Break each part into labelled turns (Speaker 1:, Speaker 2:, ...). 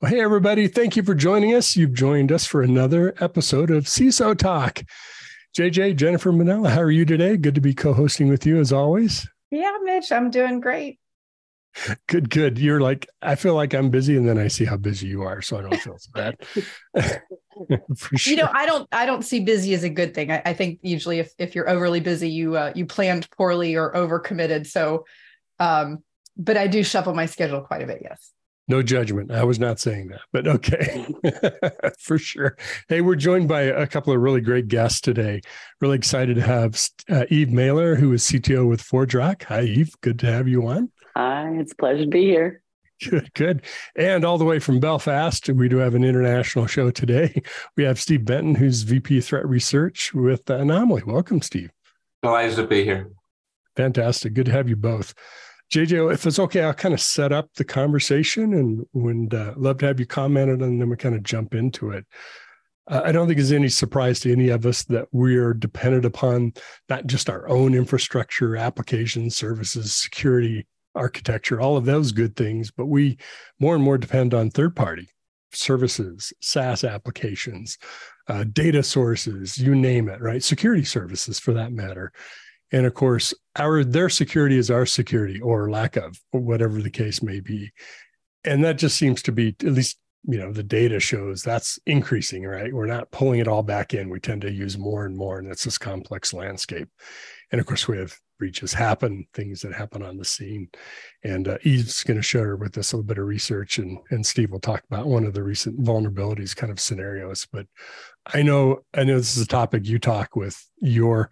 Speaker 1: Well, hey, everybody. Thank you for joining us. You've joined us for another episode of CISO Talk. JJ, Jennifer Minella, how are you today? Good to be co hosting with you as always.
Speaker 2: Yeah, Mitch, I'm doing great.
Speaker 1: Good, good. You're like, I feel like I'm busy, and then I see how busy you are, so I don't feel so bad.
Speaker 2: Sure. You know, I don't, I don't see busy as a good thing. I, I think usually, if if you're overly busy, you uh, you planned poorly or overcommitted. So, um, but I do shuffle my schedule quite a bit. Yes.
Speaker 1: No judgment. I was not saying that, but okay, for sure. Hey, we're joined by a couple of really great guests today. Really excited to have uh, Eve Maler, who is CTO with ForgeRock. Hi, Eve. Good to have you on.
Speaker 3: Hi, it's a pleasure to be here.
Speaker 1: Good, good. And all the way from Belfast, we do have an international show today. We have Steve Benton, who's VP Threat Research with Anomali. Welcome, Steve.
Speaker 4: Delighted to be here.
Speaker 1: Fantastic. Good to have you both. JJ, if it's okay, I'll kind of set up the conversation and would uh, love to have you comment it, and then we kind of jump into it. Uh, I don't think it's any surprise to any of us that we're dependent upon not just our own infrastructure, applications, services, security, architecture, all of those good things, but we more and more depend on third party services, SaaS applications, uh, data sources, you name it, right? Security services for that matter. And of course, our their security is our security or lack of, or whatever the case may be. And that just seems to be at least you know the data shows that's increasing right? We're not pulling it all back in. We tend to use more and more and it's this complex landscape. And of course we have breaches happen things that happen on the scene. And uh, eve's going to share with us a little bit of research and and steve will talk about one of the recent vulnerabilities kind of scenarios. But i know i know this is a topic you talk with your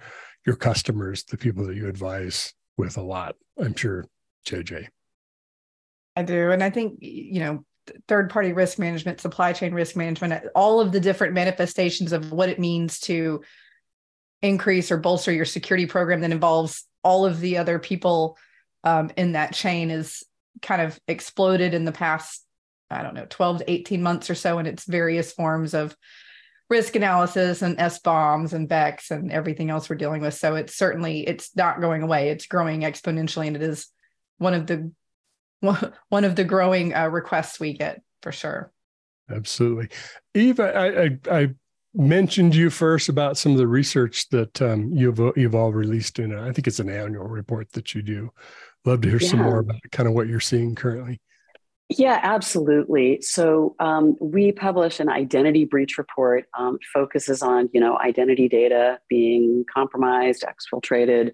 Speaker 1: your customers, the people that you advise with a lot. I'm sure, JJ.
Speaker 2: I do. And I think, you know, third party risk management, supply chain risk management, all of the different manifestations of what it means to increase or bolster your security program that involves all of the other people um, in that chain is kind of exploded in the past, I don't know, 12 to 18 months or so in its various forms of risk analysis and SBOMs and BECS and everything else we're dealing with. So it's certainly it's not going away. It's growing exponentially, and it is one of the one of the growing uh, requests we get for sure.
Speaker 1: Absolutely, Eva. I, I, I mentioned you first about some of the research that um, you've you've all released in. I think it's an annual report that you do. Love to hear yeah. some more about kind of what you're seeing currently.
Speaker 3: Yeah, absolutely. So um, we publish an identity breach report. Um, focuses on you know identity data being compromised, exfiltrated,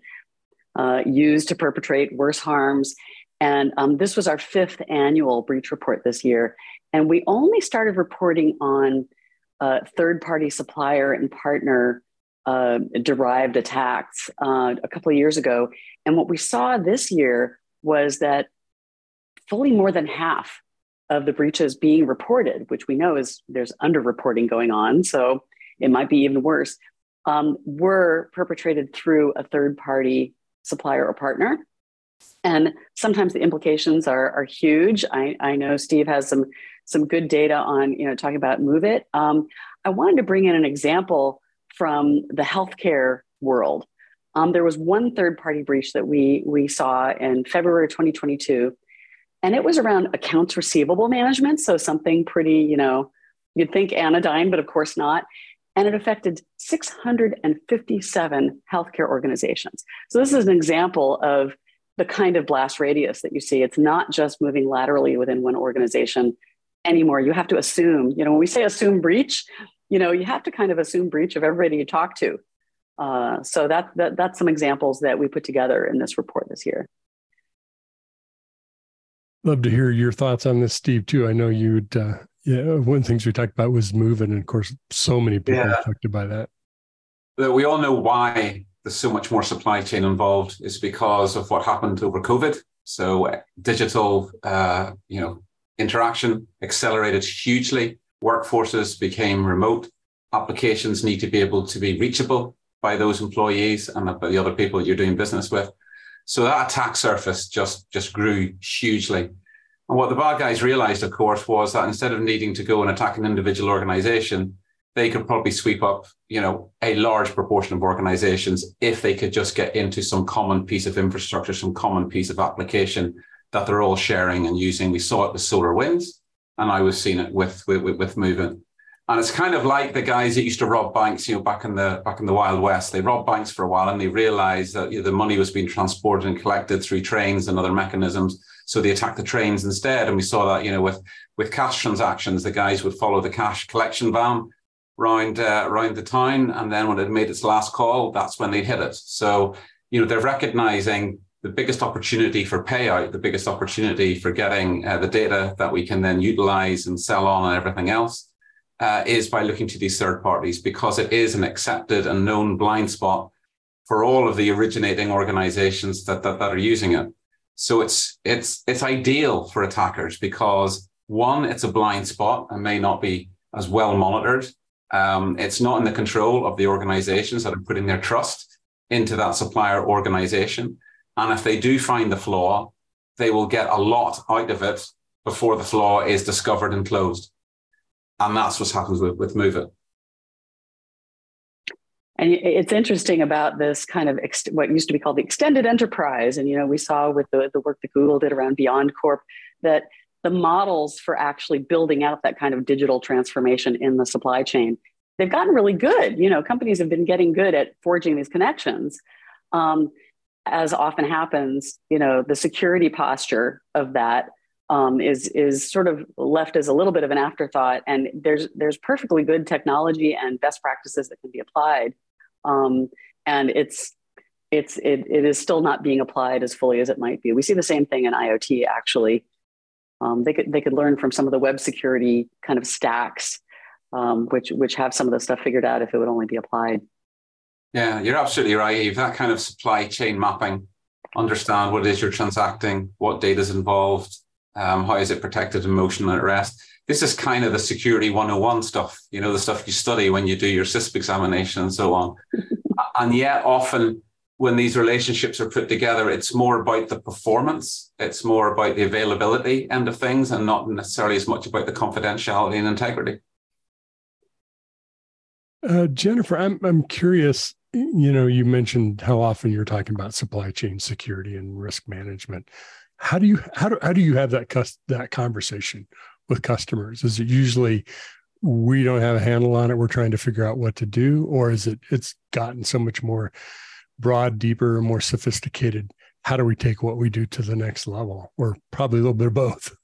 Speaker 3: uh, used to perpetrate worse harms. And um, this was our fifth annual breach report this year. And we only started reporting on uh, third-party supplier and partner uh, derived attacks uh, a couple of years ago. And what we saw this year was that fully more than half of the breaches being reported, which we know is there's underreporting going on, so it might be even worse, um, were perpetrated through a third party supplier or partner. And sometimes the implications are, are huge. I, I know Steve has some, some good data on, you know, talking about MOVEit. Um, I wanted to bring in an example from the healthcare world. Um, there was one third party breach that we, we saw in February 2022 and it was around accounts receivable management. So something pretty, you know, you'd think anodyne, but of course not. And it affected 657 healthcare organizations. So this is an example of the kind of blast radius that you see. It's not just moving laterally within one organization anymore. You have to assume, you know, when we say assume breach, you know, you have to kind of assume breach of everybody you talk to. Uh, so that, that that's some examples that we put together in this report this year.
Speaker 1: Love to hear your thoughts on this, Steve. Too. I know you'd. Uh, yeah, one of the things we talked about was MOVEit, and of course, so many people yeah. affected by that.
Speaker 4: We all know why there's so much more supply chain involved. It's because of what happened over COVID. So uh, digital, uh, you know, interaction accelerated hugely. Workforces became remote. Applications need to be able to be reachable by those employees and by the other people you're doing business with. So that attack surface just, just grew hugely. And what the bad guys realized, of course, was that instead of needing to go and attack an individual organization, they could probably sweep up, you know, a large proportion of organizations if they could just get into some common piece of infrastructure, some common piece of application that they're all sharing and using. We saw it with SolarWinds, and I was seeing it with with, with MOVEit. And it's kind of like the guys that used to rob banks, you know, back in the back in the Wild West. They robbed banks for a while, and they realized that you know, the money was being transported and collected through trains and other mechanisms. So they attacked the trains instead. And we saw that, you know, with with cash transactions, the guys would follow the cash collection van round uh, around the town, and then when it made its last call, that's when they'd hit it. So you know, they're recognizing the biggest opportunity for payout, the biggest opportunity for getting uh, the data that we can then utilize and sell on and everything else uh, is by looking to these third parties because it is an accepted and known blind spot for all of the originating organizations that, that, that are using it. So it's it's it's ideal for attackers because one, it's a blind spot and may not be as well monitored. Um, it's not in the control of the organizations that are putting their trust into that supplier organization. And if they do find the flaw, they will get a lot out of it before the flaw is discovered and closed. And that's what happens with, with MOVEit.
Speaker 3: And it's interesting about this kind of ex- what used to be called the extended enterprise. And, you know, we saw with the, the work that Google did around BeyondCorp that the models for actually building out that kind of digital transformation in the supply chain, they've gotten really good. You know, companies have been getting good at forging these connections. Um, as often happens, you know, the security posture of that um, is is sort of left as a little bit of an afterthought. And there's there's perfectly good technology and best practices that can be applied, um, and it's it's it, it is still not being applied as fully as it might be. We see the same thing in IoT actually. Um, they could they could learn from some of the web security kind of stacks, um, which which have some of the stuff figured out if it would only be applied.
Speaker 4: Yeah, you're absolutely right, Eve. That kind of supply chain mapping, understand what it is you're transacting, what data is involved, um, how is it protected in motion and at rest. This is kind of the security 101 stuff, you know, the stuff you study when you do your CISSP examination and so on. and yet, often when these relationships are put together, it's more about the performance, it's more about the availability end of things, and not necessarily as much about the confidentiality and integrity.
Speaker 1: Uh, Jennifer, I'm I'm curious you know, you mentioned how often you're talking about supply chain security and risk management. How do you how do how do you have that that conversation with customers? Is it usually we don't have a handle on it, we're trying to figure out what to do, or is it it's gotten so much more broad, deeper, more sophisticated? How do we take what we do to the next level? Or probably a little bit of both.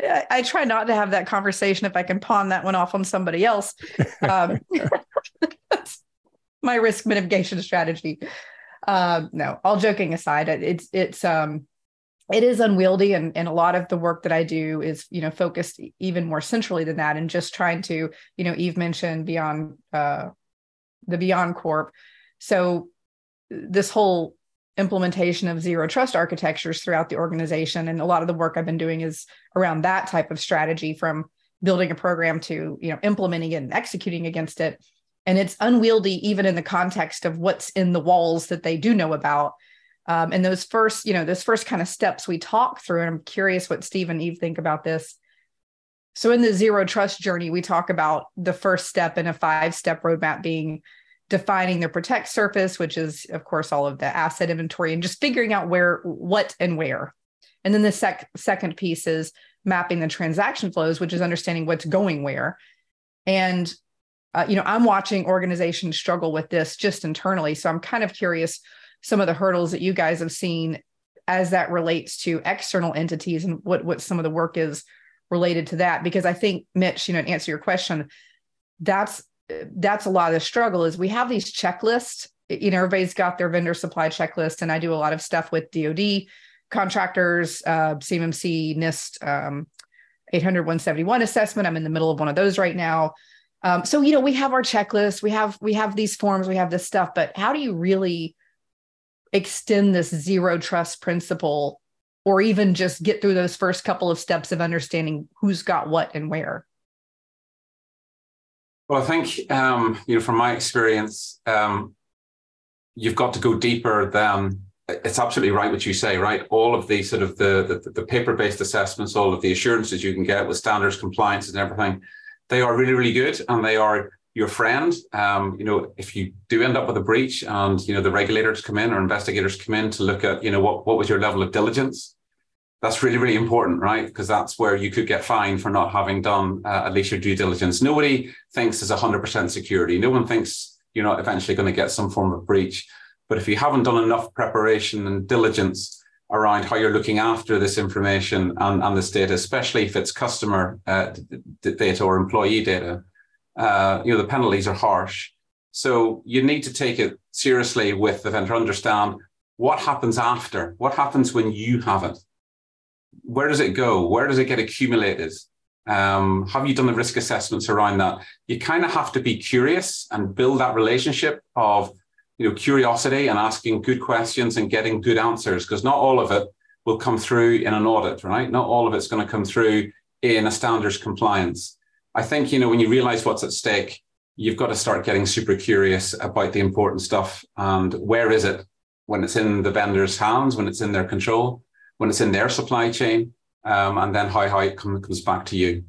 Speaker 2: Yeah, I try not to have that conversation if I can pawn that one off on somebody else. Um, my risk mitigation strategy. Um, no, all joking aside, it's it's um it is unwieldy and, and a lot of the work that I do is, you know, focused even more centrally than that and just trying to, you know, Eve mentioned beyond uh the BeyondCorp. So this whole implementation of zero trust architectures throughout the organization and a lot of the work I've been doing is around that type of strategy from building a program to, you know, implementing it and executing against it and it's unwieldy even in the context of what's in the walls that they do know about. Um, and those first you know those first kind of steps we talk through and i'm curious what steve and eve think about this. So in the zero trust journey we talk about the first step in a five step roadmap being defining the protect surface which is of course all of the asset inventory and just figuring out where what and where. And then the sec- second piece is mapping the transaction flows which is understanding what's going where. And uh, you know, I'm watching organizations struggle with this just internally. So I'm kind of curious some of the hurdles that you guys have seen as that relates to external entities and what what some of the work is related to that. Because I think Mitch, you know, to answer your question, that's that's a lot of the struggle is we have these checklists. You know, everybody's got their vendor supply checklist, and I do a lot of stuff with DoD contractors, uh, CMMC, NIST, um, 800 171 assessment. I'm in the middle of one of those right now. Um, so you know, we have our checklist, we have we have these forms, we have this stuff, but how do you really extend this zero trust principle, or even just get through those first couple of steps of understanding who's got what and where?
Speaker 4: Well, I think um, you know, from my experience, um, you've got to go deeper than it's absolutely right what you say, right? All of the sort of the, the, the paper-based assessments, all of the assurances you can get with standards compliance and everything they are really, really good and they are your friend. Um, you know, if you do end up with a breach and, you know, the regulators come in or investigators come in to look at, you know, what, what was your level of diligence? That's really, really important, right? Because that's where you could get fined for not having done uh, at least your due diligence. Nobody thinks there's 100% security. No one thinks you're not eventually going to get some form of breach. But if you haven't done enough preparation and diligence around how you're looking after this information and, and this data, especially if it's customer uh, data or employee data, uh, you know, the penalties are harsh. So you need to take it seriously with the vendor, understand what happens after, what happens when you have it where does it go? Where does it get accumulated? Um, have you done the risk assessments around that? You kind of have to be curious and build that relationship of you know curiosity and asking good questions and getting good answers because not all of it will come through in an audit, right? Not all of it's going to come through in a standards compliance. I think you know when you realize what's at stake, you've got to start getting super curious about the important stuff and where is it when it's in the vendor's hands, when it's in their control, when it's in their supply chain, um, and then how, how it comes back to you.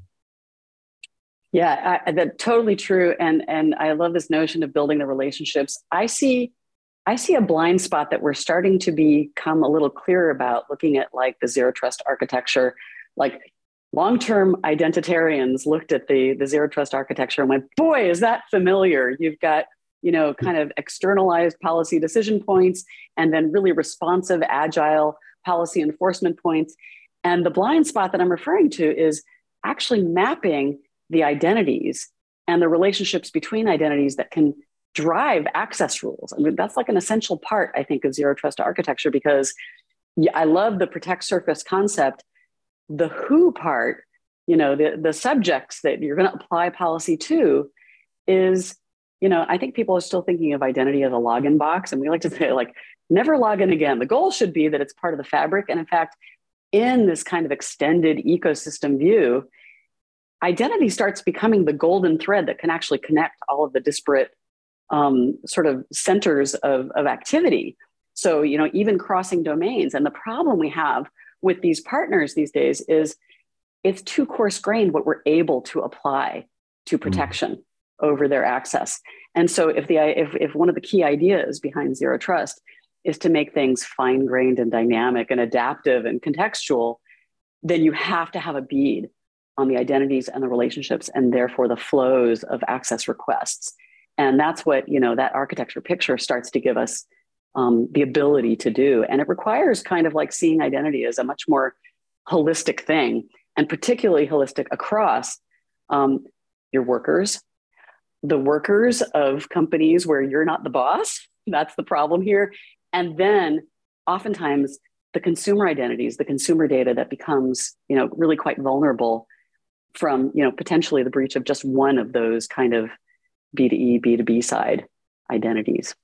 Speaker 3: Yeah, I, that's totally true, and and I love this notion of building the relationships. I see, I see a blind spot that we're starting to become a little clearer about, looking at like the zero trust architecture. Like long-term identitarians looked at the the zero trust architecture and went, "Boy, is that familiar!" You've got you know hmm. kind of externalized policy decision points, and then really responsive, agile policy enforcement points. And the blind spot that I'm referring to is actually mapping the identities and the relationships between identities that can drive access rules. I mean, that's like an essential part, I think, of zero trust architecture because I love the protect surface concept. The who part, you know, the, the subjects that you're going to apply policy to is, you know, I think people are still thinking of identity as a login box. And we like to say, like, never log in again. The goal should be that it's part of the fabric. And in fact, in this kind of extended ecosystem view, identity starts becoming the golden thread that can actually connect all of the disparate um, sort of centers of, of activity. So, you know, even crossing domains. And the problem we have with these partners these days is it's too coarse grained what we're able to apply to hmm. protection mm. over their access. And so if the if, if one of the key ideas behind zero trust is to make things fine grained and dynamic and adaptive and contextual, then you have to have a bead on the identities and the relationships and therefore the flows of access requests. And that's what, you know, that architecture picture starts to give us um, the ability to do. And it requires kind of like seeing identity as a much more holistic thing and particularly holistic across um, your workers, the workers of companies where you're not the boss. That's the problem here. And then oftentimes the consumer identities, the consumer data that becomes, you know, really quite vulnerable from, you know, potentially the breach of just one of those kind of B2E, B2B side identities.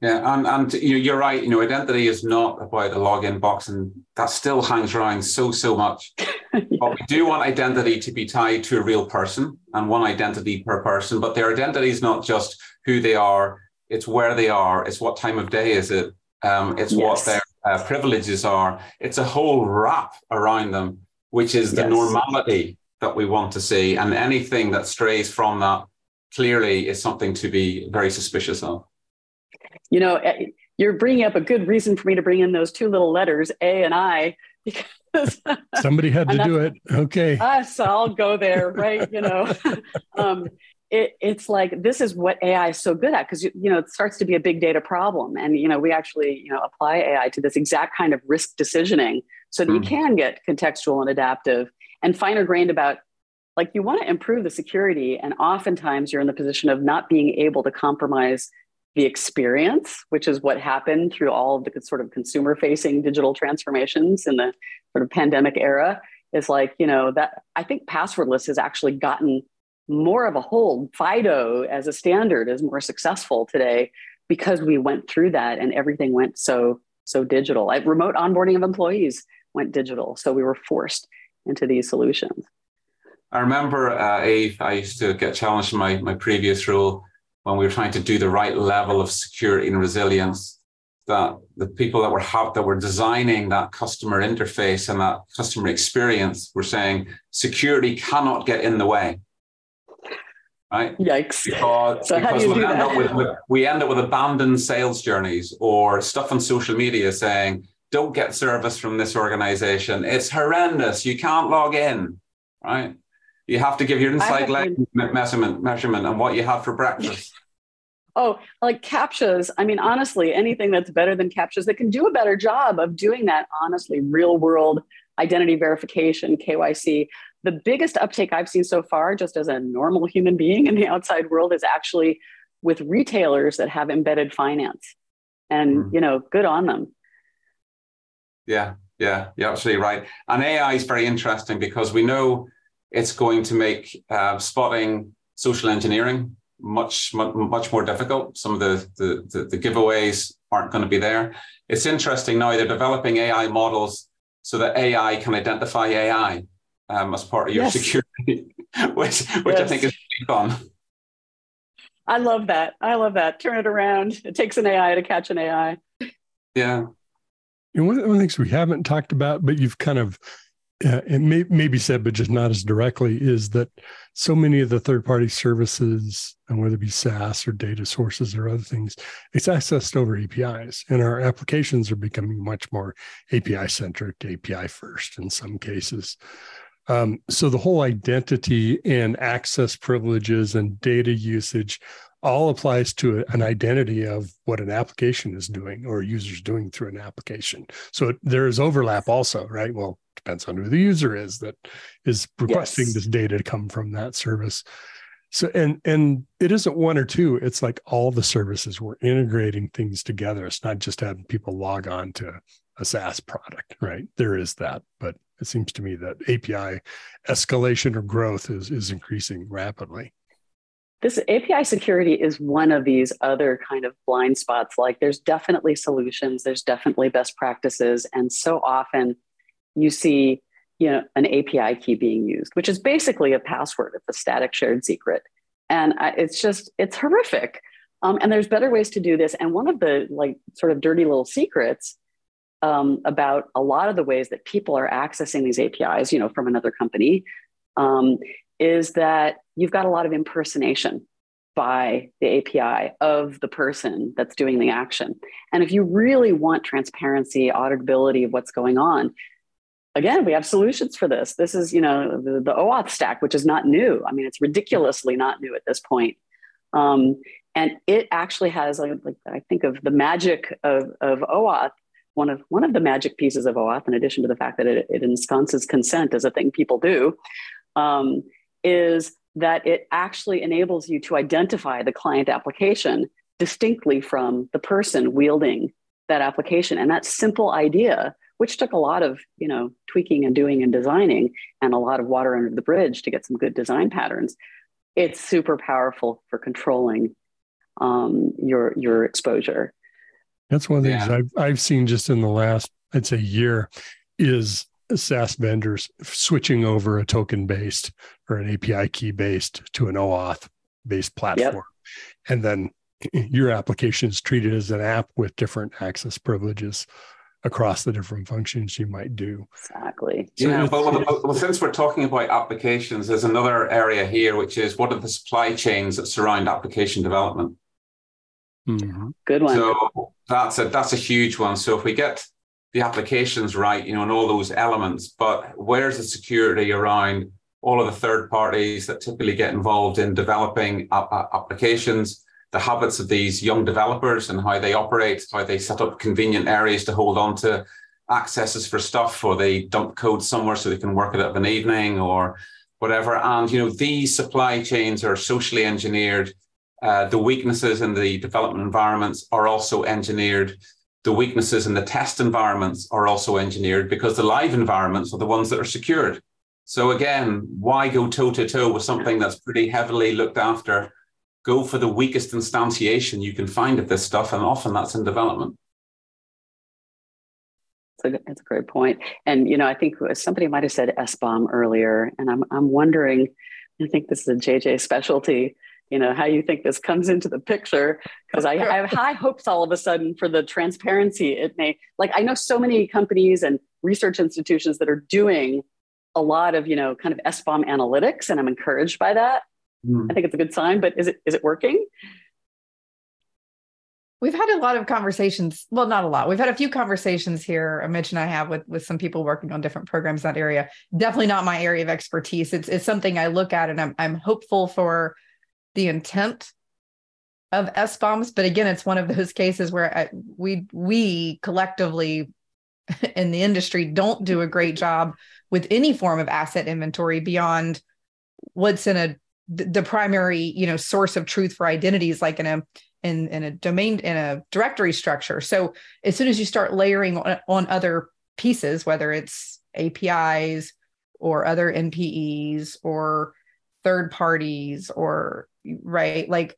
Speaker 4: Yeah, and, and you're right. You know, identity is not about a login box, and that still hangs around so so much. yeah. But we do want identity to be tied to a real person and one identity per person. But their identity is not just who they are it's where they are, it's what time of day is it, um, it's yes. what their uh, privileges are. It's a whole wrap around them, which is the yes. normality that we want to see. And anything that strays from that clearly is something to be very suspicious of.
Speaker 3: You know, eh, you're bringing up a good reason for me to bring in those two little letters, A and I,
Speaker 1: because somebody had to do it. Okay.
Speaker 3: Us, I'll go there, right? You know, um, it, it's like this is what AI is so good at because you, you know it starts to be a big data problem, and you know we actually you know apply AI to this exact kind of risk decisioning so that mm. you hmm. can get contextual and adaptive and finer grained about like you want to improve the security, and oftentimes you're in the position of not being able to compromise the experience, which is what happened through all of the sort of consumer facing digital transformations in the sort of pandemic era. Is like you know that I think passwordless has actually gotten more of a hold. FIDO as a standard is more successful today because we went through that and everything went so so digital. Remote onboarding of employees went digital, so we were forced into these solutions.
Speaker 4: I remember, uh, I used to get challenged in my, my previous role when we were trying to do the right level of security and resilience. That the people that were ha- that were designing that customer interface and that customer experience were saying security cannot get in the way right?
Speaker 3: Yikes!
Speaker 4: Because, so because we end, with, with, we end up with abandoned sales journeys or stuff on social media saying don't get service from this organization. It's horrendous. You can't log in, right? You have to give your inside leg measurement, measurement and what you had for breakfast.
Speaker 3: oh, like CAPTCHAs. I mean, honestly, anything that's better than CAPTCHAs that can do a better job of doing that, honestly, real world identity verification, KYC. The biggest uptake I've seen so far, just as a normal human being in the outside world, is actually with retailers that have embedded finance. And, mm. you know, good on them.
Speaker 4: Yeah, yeah, you're absolutely right. And AI is very interesting because we know it's going to make uh, spotting social engineering much, much, much more difficult. Some of the, the, the, the giveaways aren't going to be there. It's interesting now, they're developing AI models so that AI can identify AI um, as part of your yes. security, which, which yes. I think is fun.
Speaker 3: I love that. I love that. Turn it around. It takes an AI to catch an AI.
Speaker 4: Yeah.
Speaker 1: And one of the things we haven't talked about, but you've kind of uh, it may, maybe said, but just not as directly, is that so many of the third party services, and whether it be SaaS or data sources or other things, it's accessed over APIs. And our applications are becoming much more API centric, API first in some cases. Um, so the whole identity and access privileges and data usage all applies to an identity of what an application is doing or a user's doing through an application. So there is overlap also, right? Well, depends on who the user is that is requesting yes. this data to come from that service. So and and it isn't one or two, it's like all the services we're integrating things together. It's not just having people log on to a SaaS product, right? There is that, but it seems to me that API escalation or growth is is increasing rapidly
Speaker 3: this API security is one of these other kind of blind spots. Like there's definitely solutions, there's definitely best practices. And so often you see, you know, an API key being used, which is basically a password. It's a static shared secret. And it's just, it's horrific. Um, and there's better ways to do this. And one of the like sort of dirty little secrets um, about a lot of the ways that people are accessing these APIs, you know, from another company, um, is that you've got a lot of impersonation by the API of the person that's doing the action. And if you really want transparency, auditability of what's going on, again, we have solutions for this. This is, you know, the, the OAuth stack, which is not new. I mean, it's ridiculously not new at this point. Um, and it actually has, like, I think of the magic of, of OAuth. One of one of the magic pieces of OAuth, in addition to the fact that it, it ensconces consent as a thing people do, um, is that it actually enables you to identify the client application distinctly from the person wielding that application. And that simple idea, which took a lot of you know tweaking and doing and designing and a lot of water under the bridge to get some good design patterns, it's super powerful for controlling um, your your exposure.
Speaker 1: That's one of the yeah. things I've I've seen just in the last I'd say year is SaaS vendors switching over a token based or an API key based to an OAuth based platform. Yep. And then your application is treated as an app with different access privileges across the different functions you might do.
Speaker 3: Exactly.
Speaker 4: So yeah, well, well, well, since we're talking about applications, there's another area here, which is what are the supply chains that surround application development?
Speaker 3: Mm-hmm. Good one.
Speaker 4: So that's a that's a huge one. So if we get the applications right, you know, and all those elements, but where's the security around all of the third parties that typically get involved in developing applications, the habits of these young developers and how they operate, how they set up convenient areas to hold on to accesses for stuff, or they dump code somewhere so they can work it up an evening or whatever. And you know, these supply chains are socially engineered. Uh, the weaknesses in the development environments are also engineered the weaknesses in the test environments are also engineered because the live environments are the ones that are secured. So again, why go toe to toe with something that's pretty heavily looked after? Go for the weakest instantiation you can find of this stuff, and often that's in development.
Speaker 3: That's a, that's a great point. And you know, I think somebody might have said SBOM earlier, and I'm I'm wondering. I think this is a JJ specialty you know how you think this comes into the picture because I, I, have high hopes all of a sudden for the transparency it may like i know so many companies and research institutions that are doing a lot of you know kind of SBOM analytics and i'm encouraged by that mm. i think it's a good sign but is it is it working
Speaker 2: we've had a lot of conversations. Well, not a lot. We've had a few conversations here. Mitch and I have with with some people working on different programs in that area. Definitely not my area of expertise. It's it's something I look at, and I'm I'm hopeful for the intent of SBOMs, But again, it's one of those cases where I, we we collectively in the industry don't do a great job with any form of asset inventory beyond what's in a the primary you know source of truth for identities like in a in, in a domain in a directory structure. So as soon as you start layering on, on other pieces whether it's apis or other npes or third parties or right like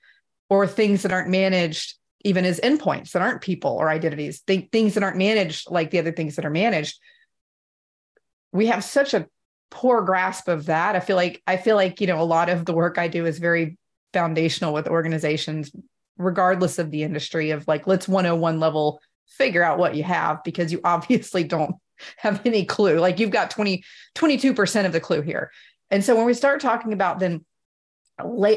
Speaker 2: or things that aren't managed even as endpoints that aren't people or identities th- things that aren't managed like the other things that are managed. We have such a poor grasp of that. I feel like i feel like you know a lot of the work i do is very foundational with organizations regardless of the industry of like let's 101 level figure out what you have because you obviously don't have any clue. Like you've got 20 22% of the clue here and so when we start talking about then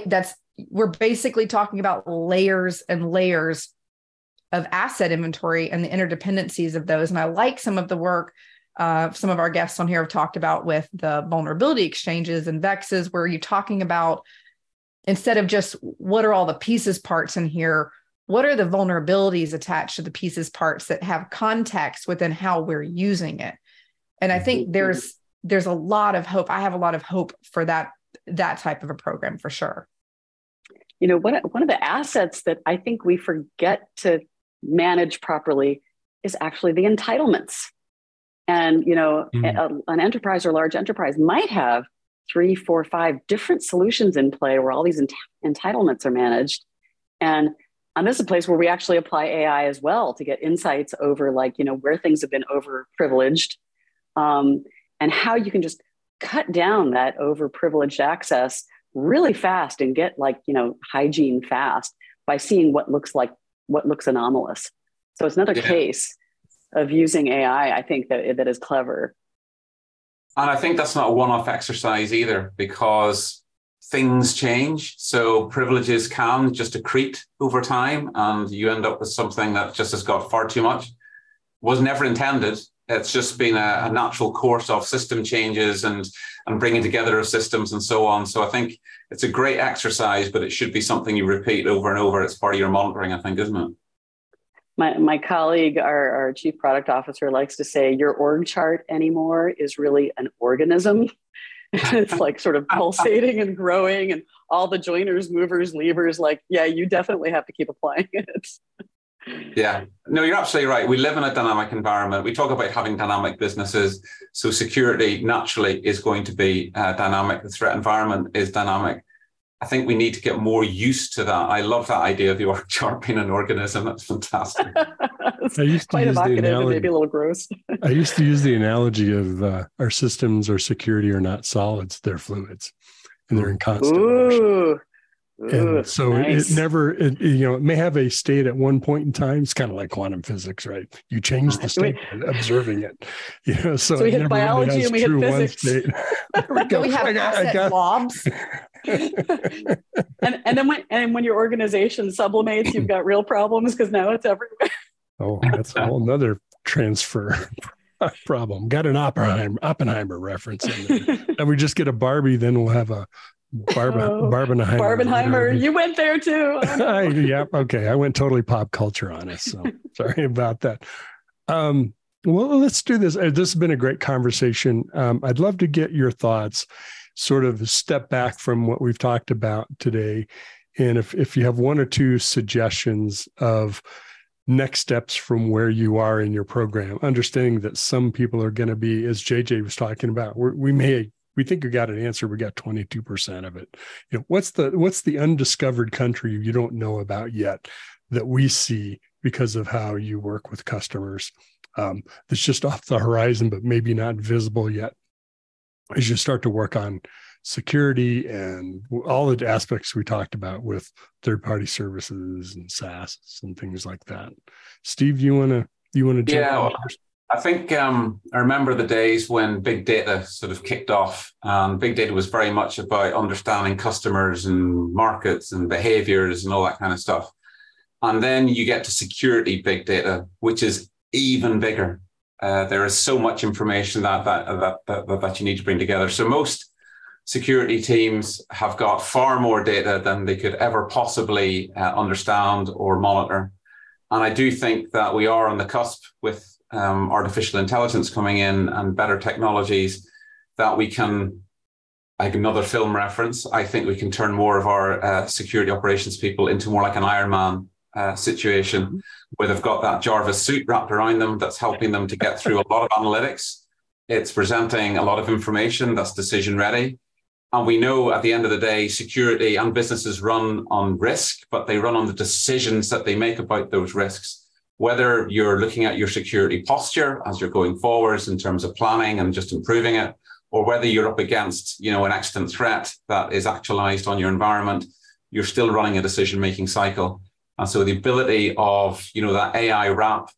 Speaker 2: that's we're basically talking about layers and layers of asset inventory and the interdependencies of those and i like some of the work uh, some of our guests on here have talked about with the vulnerability exchanges and vexes, where you're talking about instead of just what are all the pieces parts in here, what are the vulnerabilities attached to the pieces parts that have context within how we're using it? And I think mm-hmm. there's there's a lot of hope. I have a lot of hope for that that type of a program for sure.
Speaker 3: You know, one one of the assets that I think we forget to manage properly is actually the entitlements and you know, mm. a, an enterprise or large enterprise might have three, four, five different solutions in play where all these ent- entitlements are managed. And and this is a place where we actually apply AI as well to get insights over like, you know, where things have been over privileged um, and how you can just cut down that over privileged access really fast and get like, you know, hygiene fast by seeing what looks like what looks anomalous. So it's another yeah. case of using AI, I think that that is clever.
Speaker 4: And I think that's not a one-off exercise either, because things change. So privileges can just accrete over time, and you end up with something that just has got far too much. Was never intended. It's just been a, a natural course of system changes and and bringing together of systems and so on. So I think it's a great exercise, but it should be something you repeat over and over. It's part of your monitoring, I think, isn't it?
Speaker 3: my, my colleague, our, our chief product officer, likes to say your org chart anymore is really an organism. it's like sort of pulsating and growing, and all the joiners, movers, levers. Like, yeah, you definitely have to keep applying it.
Speaker 4: Yeah, no, you're absolutely right. We live in a dynamic environment. We talk about having dynamic businesses. So, security naturally is going to be uh, dynamic. The threat environment is dynamic. I think we need to get more used to that. I love that idea of the org chart being an organism. That's fantastic.
Speaker 3: I used to use the analogy, maybe a little gross.
Speaker 1: I used to use the analogy of uh, our systems or security are not solids; they're fluids, and they're in constant Ooh. motion. Ooh, and so nice. it never, it, you know, it may have a state at one point in time. It's kind of like quantum physics, right? You change the state observing it. You know, so,
Speaker 3: so we hit biology really and we hit physics.
Speaker 2: we, go. we have I got, asset got, blobs.
Speaker 3: and and then when and when your organization sublimates, you've got real problems because now it's everywhere.
Speaker 1: oh, that's a whole nother transfer problem. Got an Oppenheimer Oppenheimer reference, and we just get a Barbie, then we'll have a Barb, oh, Barbenheimer.
Speaker 3: Barbenheimer, you went there too.
Speaker 1: I, yep. Okay, I went totally pop culture on us. So sorry about that. Um, well, let's do this. Uh, this has been a great conversation. Um, I'd love to get your thoughts sort of step back from what we've talked about today. And if, if you have one or two suggestions of next steps from where you are in your program, understanding that some people are going to be, as JJ was talking about, we may we think we got an answer. We got 22% of it. You know what's the what's the undiscovered country you don't know about yet that we see because of how you work with customers um, that's just off the horizon but maybe not visible yet? As you start to work on security and all the aspects we talked about with third party services and SaaS and things like that. Steve, you want to you want to
Speaker 4: yeah, well, I think um, I remember the days when big data sort of kicked off. And big data was very much about understanding customers and markets and behaviors and all that kind of stuff. And then you get to security big data, which is even bigger. Uh, there is so much information that that, that that that you need to bring together. So most security teams have got far more data than they could ever possibly uh, understand or monitor. And I do think that we are on the cusp with um, artificial intelligence coming in and better technologies that we can, like another film reference, I think we can turn more of our uh, security operations people into more like an Iron Man uh, situation mm-hmm. where they've got that Jarvis suit wrapped around them that's helping them to get through a lot of analytics. It's presenting a lot of information that's decision ready. And we know at the end of the day, security and businesses run on risk, but they run on the decisions that they make about those risks. Whether you're looking at your security posture as you're going forwards in terms of planning and just improving it, or whether you're up against, you know, an extant threat that is actualized on your environment, you're still running a decision-making cycle. And so the ability of, you know, that AI wrap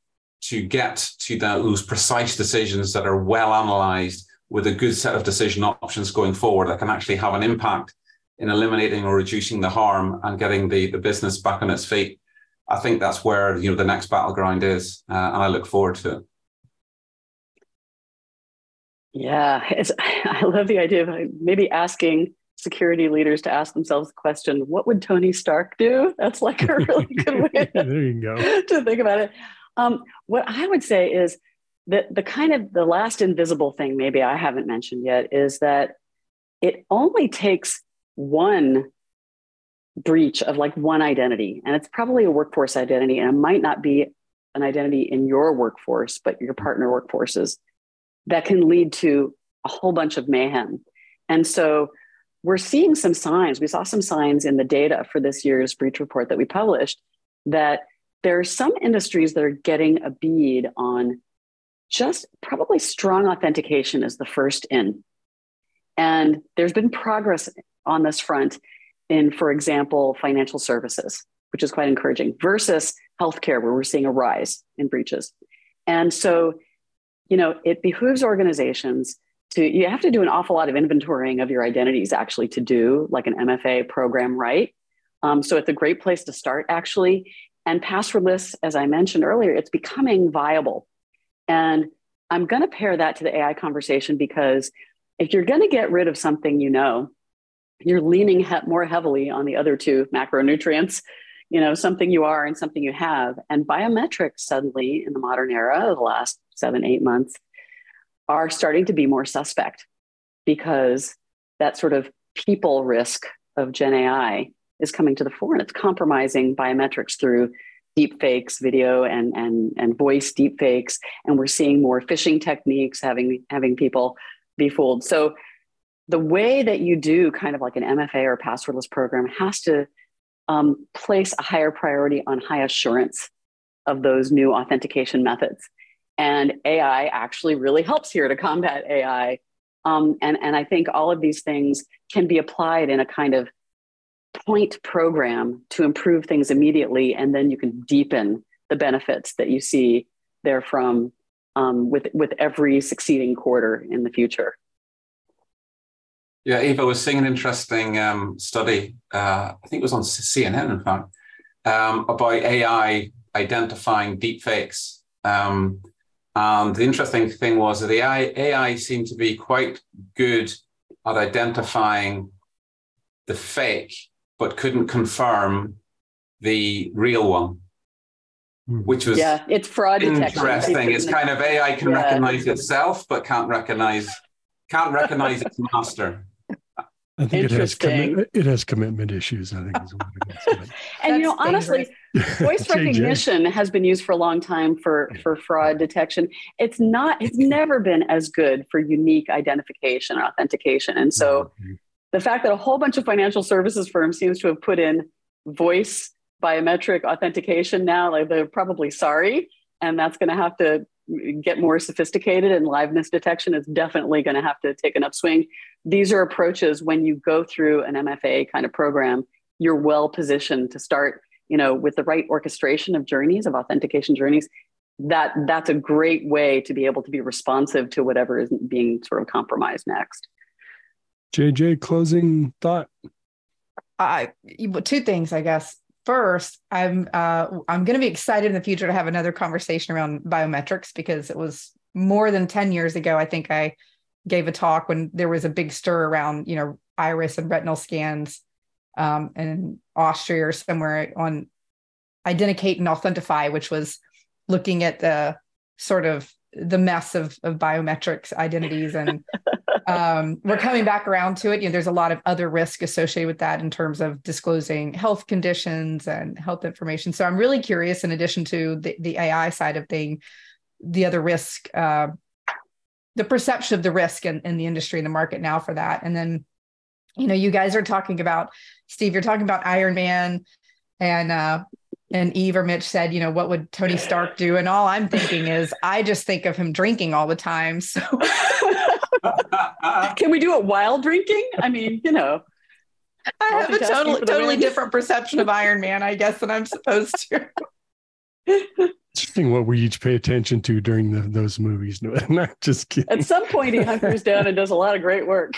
Speaker 4: to get to those precise decisions that are well analyzed with a good set of decision options going forward that can actually have an impact in eliminating or reducing the harm and getting the, the business back on its feet. I think that's where you know the next battleground is, uh, and I look forward to it.
Speaker 3: Yeah, it's, I love the idea of maybe asking security leaders to ask themselves the question, "What would Tony Stark do?" That's like a really good way
Speaker 1: there you go.
Speaker 3: to think about it. Um, what I would say is that the kind of the last invisible thing maybe I haven't mentioned yet is that it only takes one breach of like one identity, and it's probably a workforce identity, and it might not be an identity in your workforce, but your partner workforces that can lead to a whole bunch of mayhem. And so we're seeing some signs. We saw some signs in the data for this year's breach report that we published that there are some industries that are getting a bead on just probably strong authentication is the first in. And there's been progress on this front in, for example, financial services, which is quite encouraging, versus healthcare, where we're seeing a rise in breaches. And so, you know, it behooves organizations to, you have to do an awful lot of inventorying of your identities actually to do like an MFA program right. Um, so it's a great place to start actually. And passwordless, as I mentioned earlier, it's becoming viable and I'm going to pair that to the AI conversation because if you're going to get rid of something you know, you're leaning he- more heavily on the other two macronutrients, you know, something you are and something you have. And biometrics suddenly in the modern era, the last seven, eight months, are starting to be more suspect because that sort of people risk of Gen AI is coming to the fore and it's compromising biometrics through deep fakes, video and and and voice deep fakes, and we're seeing more phishing techniques having having people be fooled. So the way that you do kind of like an MFA or passwordless program has to um, place a higher priority on high assurance of those new authentication methods. And AI actually really helps here to combat AI. Um, and, and I think all of these things can be applied in a kind of point program to improve things immediately, and then you can deepen the benefits that you see therefrom um, with with every succeeding quarter in the future.
Speaker 4: Yeah, Eva was seeing an interesting um, study. Uh, I think it was on CNN, in fact, um, about AI identifying deepfakes. Um, and the interesting thing was that the AI, AI seemed to be quite good at identifying the fake but couldn't confirm the real one,
Speaker 3: hmm. which was yeah, it's fraud detection.
Speaker 4: interesting. It's kind of AI can yeah. recognize itself, but can't recognize can't recognize its master.
Speaker 1: I think it has commi- it has commitment issues. I think is what
Speaker 3: it is. and you know, honestly, voice recognition has been used for a long time for for fraud detection. It's not. It's never been as good for unique identification or authentication. And so, mm-hmm the fact that a whole bunch of financial services firms seems to have put in voice biometric authentication now like they're probably sorry and that's going to have to get more sophisticated and liveness detection is definitely going to have to take an upswing these are approaches when you go through an mfa kind of program you're well positioned to start you know with the right orchestration of journeys of authentication journeys that that's a great way to be able to be responsive to whatever is being sort of compromised next
Speaker 1: JJ, closing thought.
Speaker 2: I two things, I guess. First, I'm uh, I'm going to be excited in the future to have another conversation around biometrics because it was more than 10 years ago. I think I gave a talk when there was a big stir around, you know, iris and retinal scans um, in Austria or somewhere on Identicate and Authentify, which was looking at the sort of the mess of, of biometrics identities and um, we're coming back around to it you know there's a lot of other risk associated with that in terms of disclosing health conditions and health information so i'm really curious in addition to the, the ai side of thing the other risk uh, the perception of the risk in, in the industry and the market now for that and then you know you guys are talking about steve you're talking about iron man and uh, and Eve or Mitch said, you know, what would Tony Stark do? And all I'm thinking is, I just think of him drinking all the time. So,
Speaker 3: can we do it while drinking? I mean, you know,
Speaker 2: I have a totally, totally different perception of Iron Man, I guess, than I'm supposed to.
Speaker 1: Interesting what we each pay attention to during the, those movies. No, not just kidding.
Speaker 3: At some point, he hunkers down and does a lot of great work.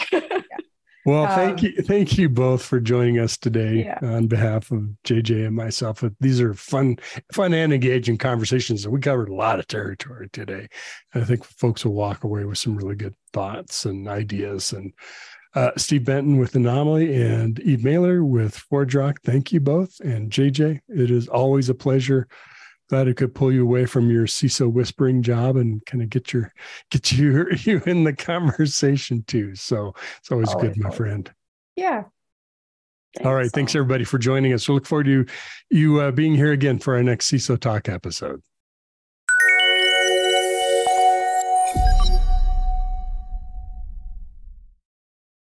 Speaker 1: Well, thank um, you, thank you both for joining us today yeah. on behalf of JJ and myself. These are fun, fun and engaging conversations. We covered a lot of territory today. And I think folks will walk away with some really good thoughts and ideas. And uh, Steve Benton with Anomali and Eve Maler with ForgeRock. Thank you both. And JJ, it is always a pleasure glad it could pull you away from your CISO whispering job and kind of get your get you you in the conversation too. So it's always, always good, my friend.
Speaker 2: Yeah.
Speaker 1: Thanks. All right. Thanks everybody for joining us. We look forward to you, you uh, being here again for our next CISO Talk episode.